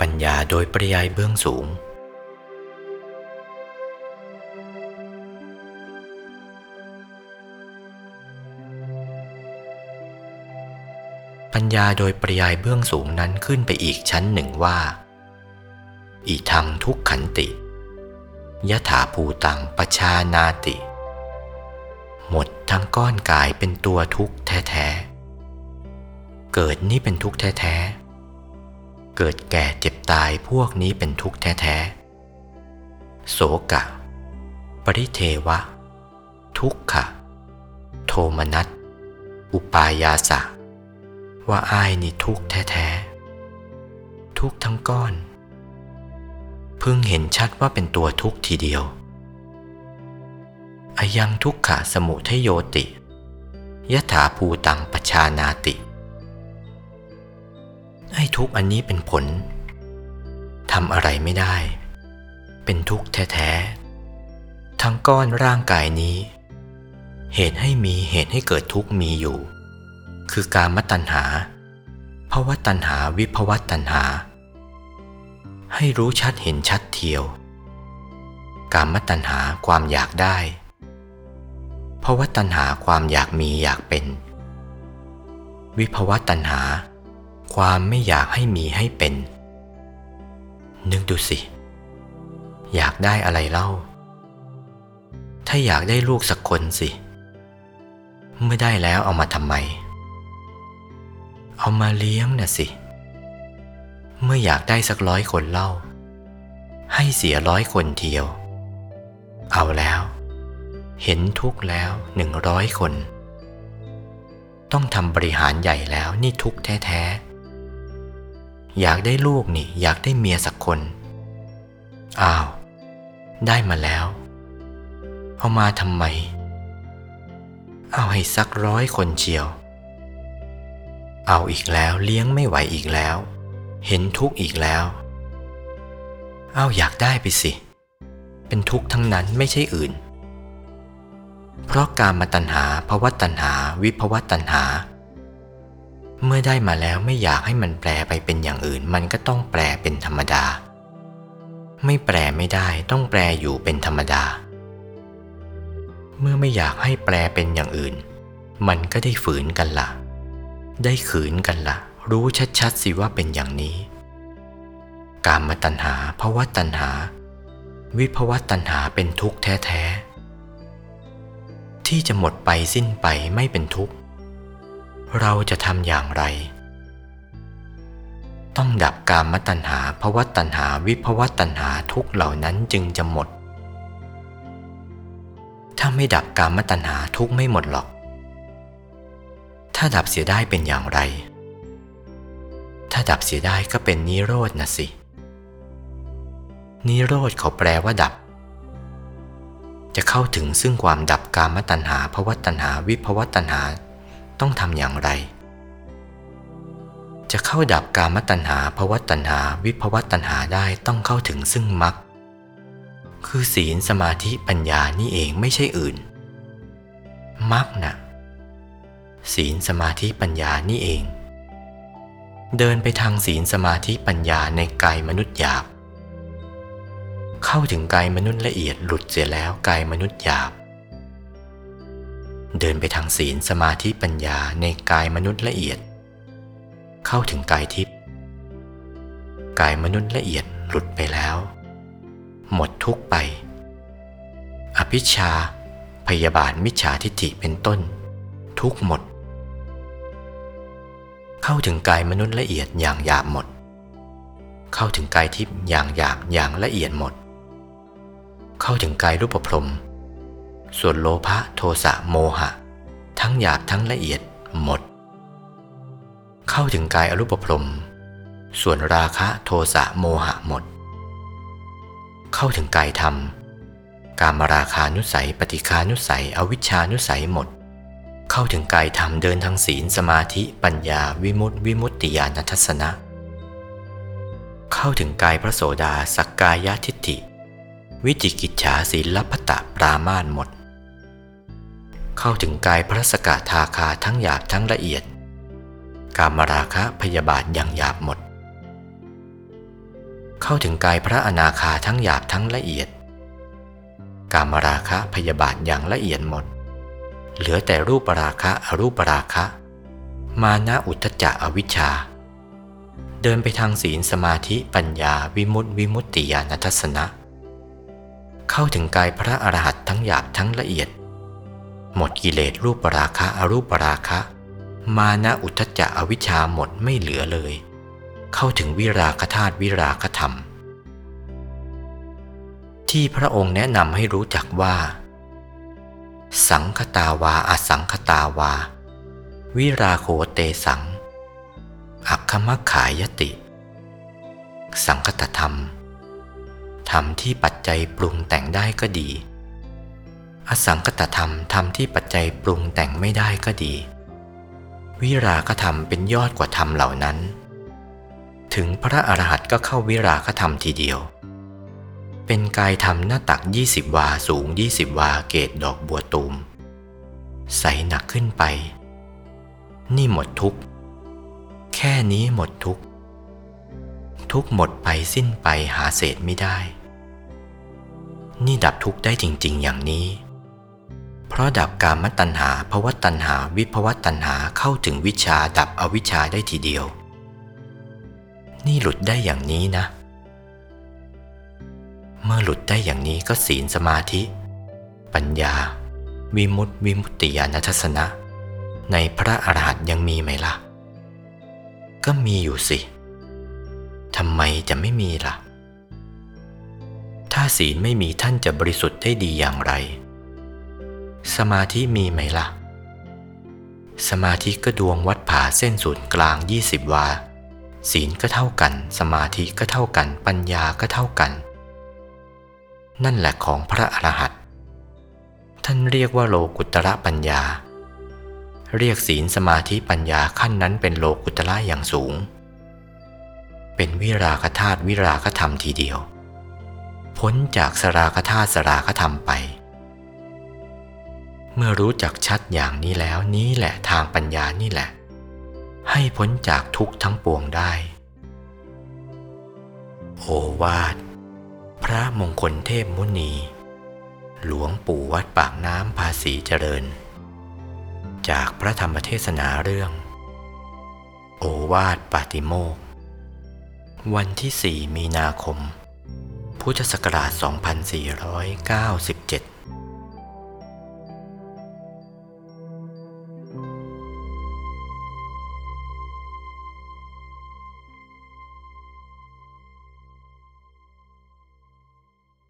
ปัญญาโดยปริยายเบื้องสูง ปัญญาโดยปริยายเบื้องสูงนั้นขึ้นไปอีกชั้นหนึ่งว่าอีทังทุกขันติยถาภูตังปชานาติ หมดทั้งก้อนกายเป็นตัวทุกข์แท้ๆ เกิดนี่เป็นทุกข์แท้ๆ เกิดแก่เจ็บตายพวกนี้เป็นทุกข์แท้ๆ โสกะ ปริเทวะ ทุกขะ โทมนัส อุปายาสะ ว่าอายนี่ทุกข์แท้ๆ ทุกข์ทั้งก้อนเพิ่งเห็นชัดว่าเป็นตัวทุกข์ทีเดียวอายังทุกขะสมุทโยติ ยถาภูตังปชานาติ ไอ้ทุกอันนี้เป็นผลทำอะไรไม่ได้ เป็นทุกข์แท้ๆ ทั้งก้อนร่างกายนี้ เหตุให้มีเหตุให้เกิดทุกข์มีอยู่ คือการมตัณหาภาวะตัณหาวิภวะตัณหา ให้รู้ชัดเห็นชัดเทียวการมตัณหาความอยากได้ภาวะตัณหาความอยากมีอยากเป็น วิภวะตัณหา ความไม่อยากให้มีให้เป็น นึกดูสิ อยากได้อะไรเล่า ถ้าอยากได้ลูกสักคนสิเมื่อได้แล้วเอามาทำไม เอามาเลี้ยงน่ะสิ เมื่ออยากได้สักร้อยคนเล่า ให้เสียร้อยคนเทียว เอาแล้ว เห็นทุกแล้วหนึ่งร้อยคนต้องทำบริหารใหญ่แล้วนี่ทุกแท้ ๆ อยากได้ลูกนี่ อยากได้เมียสักคน อ้าว ได้มาแล้วเอามาทำไม เอาให้สักร้อยคนเชียว เอาอีกแล้วเลี้ยงไม่ไหวอีกแล้ว เห็นทุกข์อีกแล้ว เอาอยากได้ไปสิ เป็นทุกข์ทั้งนั้นไม่ใช่อื่น เพราะการมาตัณหาภาวะตัณหา วิภวะตัณหา เมื่อได้มาแล้วไม่อยากให้มันแปลไปเป็นอย่างอื่น มันก็ต้องแปลเป็นธรรมดา ไม่แปลไม่ได้ต้องแปลอยู่เป็นธรรมดา เมื่อไม่อยากให้แปลเป็นอย่างอื่น มันก็ได้ฝืนกันละ่ะ ได้ขืนกันละ่ะ รู้ชัดๆสิว่าเป็นอย่างนี้ การมาตัณหาภาวะตัณหา วิภวะตัณหาเป็นทุกข์แท้ๆที่จะหมดไปสิ้นไปไม่เป็นทุกข์ เราจะทำอย่างไร ต้องดับกามตัณหาภวตัณหาวิภวตัณหาทุกเหล่านั้นจึงจะหมด ถ้าไม่ดับกามตัณหาทุกไม่หมดหรอก ถ้าดับเสียได้เป็นอย่างไร ถ้าดับเสียได้ก็เป็นนิโรธนะสินิโรธเขาแปลว่าดับ จะเข้าถึงซึ่งความดับกามตัณหาภวตัณหาวิภวตัณหา ต้องทำอย่างไร จะเข้าดับกามตัณหาภวตัณหาวิภวตัณหาได้ต้องเข้าถึงซึ่งมรรคคือศีลสมาธิปัญญานี่เองไม่ใช่อื่นมรรคนะ่ะศีลสมาธิปัญญานี่เอง เดินไปทางศีลสมาธิปัญญาในกายมนุษย์หยาบ เข้าถึงกายมนุษย์ละเอียดหลุดเสียแล้วกายมนุษย์หยาบ เดินไปทางศีลสมาธิปัญญาในกายมนุษย์ละเอียด เข้าถึงกายทิพย์กายมนุษย์ละเอียดหลุดไปแล้ว หมดทุกไป อภิชา พยาบาทมิจฉาทิฏฐิเป็นต้น ทุกหมด เข้าถึงกายมนุษย์ละเอียดอย่างหยาบหมด เข้าถึงกายทิพย์อย่างหยาบอย่างละเอียดหมด เข้าถึงกายรูปพรม ส่วนโลภะโทสะโมหะ ทั้งหยาบทั้งละเอียดหมด เข้าถึงกายอรูปพรม ส่วนราคะโทสะโมหะหมด เข้าถึงกายธรรม กามราคานุสัย ปฏิคานุสัย อวิชชานุสัยหมด เข้าถึงกายธรรมเดินทางศีลสมาธิปัญญาวิมุตติวิมุตติญาณทัศนะ เข้าถึงกายพระโสดาสักกายทิฏฐิวิจิกิจฉาศีลพัตะปรามาณหมด เข้าถึงกายพระสกทาคาทั้งหยาบทั้งละเอียด กามราคะพยาบาทอย่างหยาบหมด เข้าถึงกายพระอนาคาทั้งหยาบทั้งละเอียด กามราคะพยาบาทอย่างละเอียดหมด เหลือแต่รูปราคะอรูปราคะ มานะอุทธจะอวิชชา เดินไปทางศีลสมาธิปัญญาวิมุตติวิมุตติญาณทัศนะเข้าถึงกายพระอรหันต์ทั้งหยาบทั้งละเอียด หมดกิเลสรูปราคะอรูปราคะ มานะอุทธจะอวิชชาหมดไม่เหลือเลย เข้าถึงวิราคธาตุวิราคธรรม ที่พระองค์แนะนำให้รู้จักว่า สังคตาวาอสังคตาวา วิราโคเตสัง อัคคมขายติ สังคตธรรมธรรมที่ปัจจัยปรุงแต่งได้ก็ดี อสังคตธรรมธรรมที่ปัจจัยปรุงแต่งไม่ได้ก็ดี วิราคธรรมเป็นยอดกว่าธรรมเหล่านั้น ถึงพระอรหันต์ก็เข้าวิราคธรรมทีเดียว เป็นกายธรรมหน้าตัก 20 วาสูง 20 วาเกตดอกบัวตูม ใสหนักขึ้นไป นี่หมดทุกข์แค่นี้หมดทุกข์ทุกข์หมดไปสิ้นไปหาเศษไม่ได้ นี่ดับทุกข์ได้จริง ๆ อย่างนี้ เพราะดับกามตัณหาภวตัณหา วิภวตัณหาเข้าถึงวิชาดับอวิชชาได้ทีเดียว นี่หลุดได้อย่างนี้นะ เมื่อหลุดได้อย่างนี้ก็ศีลสมาธิ ปัญญา วิมุตติวิมุตติญาณทัศนะ ในพระอรหันต์ยังมีไหมล่ะ ก็มีอยู่สิทำไมจะไม่มีล่ะ ถ้าศีลไม่มีท่านจะบริสุทธิ์ได้ดีอย่างไร สมาธิมีไหมล่ะ สมาธิก็ดวงวัดผ่าเส้นศูนย์กลาง 20 วา ศีลก็เท่ากัน สมาธิก็เท่ากัน ปัญญาก็เท่ากัน นั่นแหละของพระอรหันต์ท่านเรียกว่าโลกุตระปัญญา เรียกศีลสมาธิปัญญาขั้นนั้นเป็นโลกุตระอย่างสูง เป็นวิราคธาตุวิราคธรรมทีเดียว พ้นจากสราคธาตุสราคธรรมไป มื่อรู้จักชัดอย่างนี้แล้วนี้แหละทางปัญญานี่แหละ ให้พ้นจากทุกข์ทั้งปวงได้ โอวาท พระมงคลเทพมุนี หลวงปู่วัดปากน้ำภาษีเจริญ จากพระธรรมเทศนาเรื่อง โอวาทปาติโมกวันที่ 4 มีนาคม พุทธศักราช 2497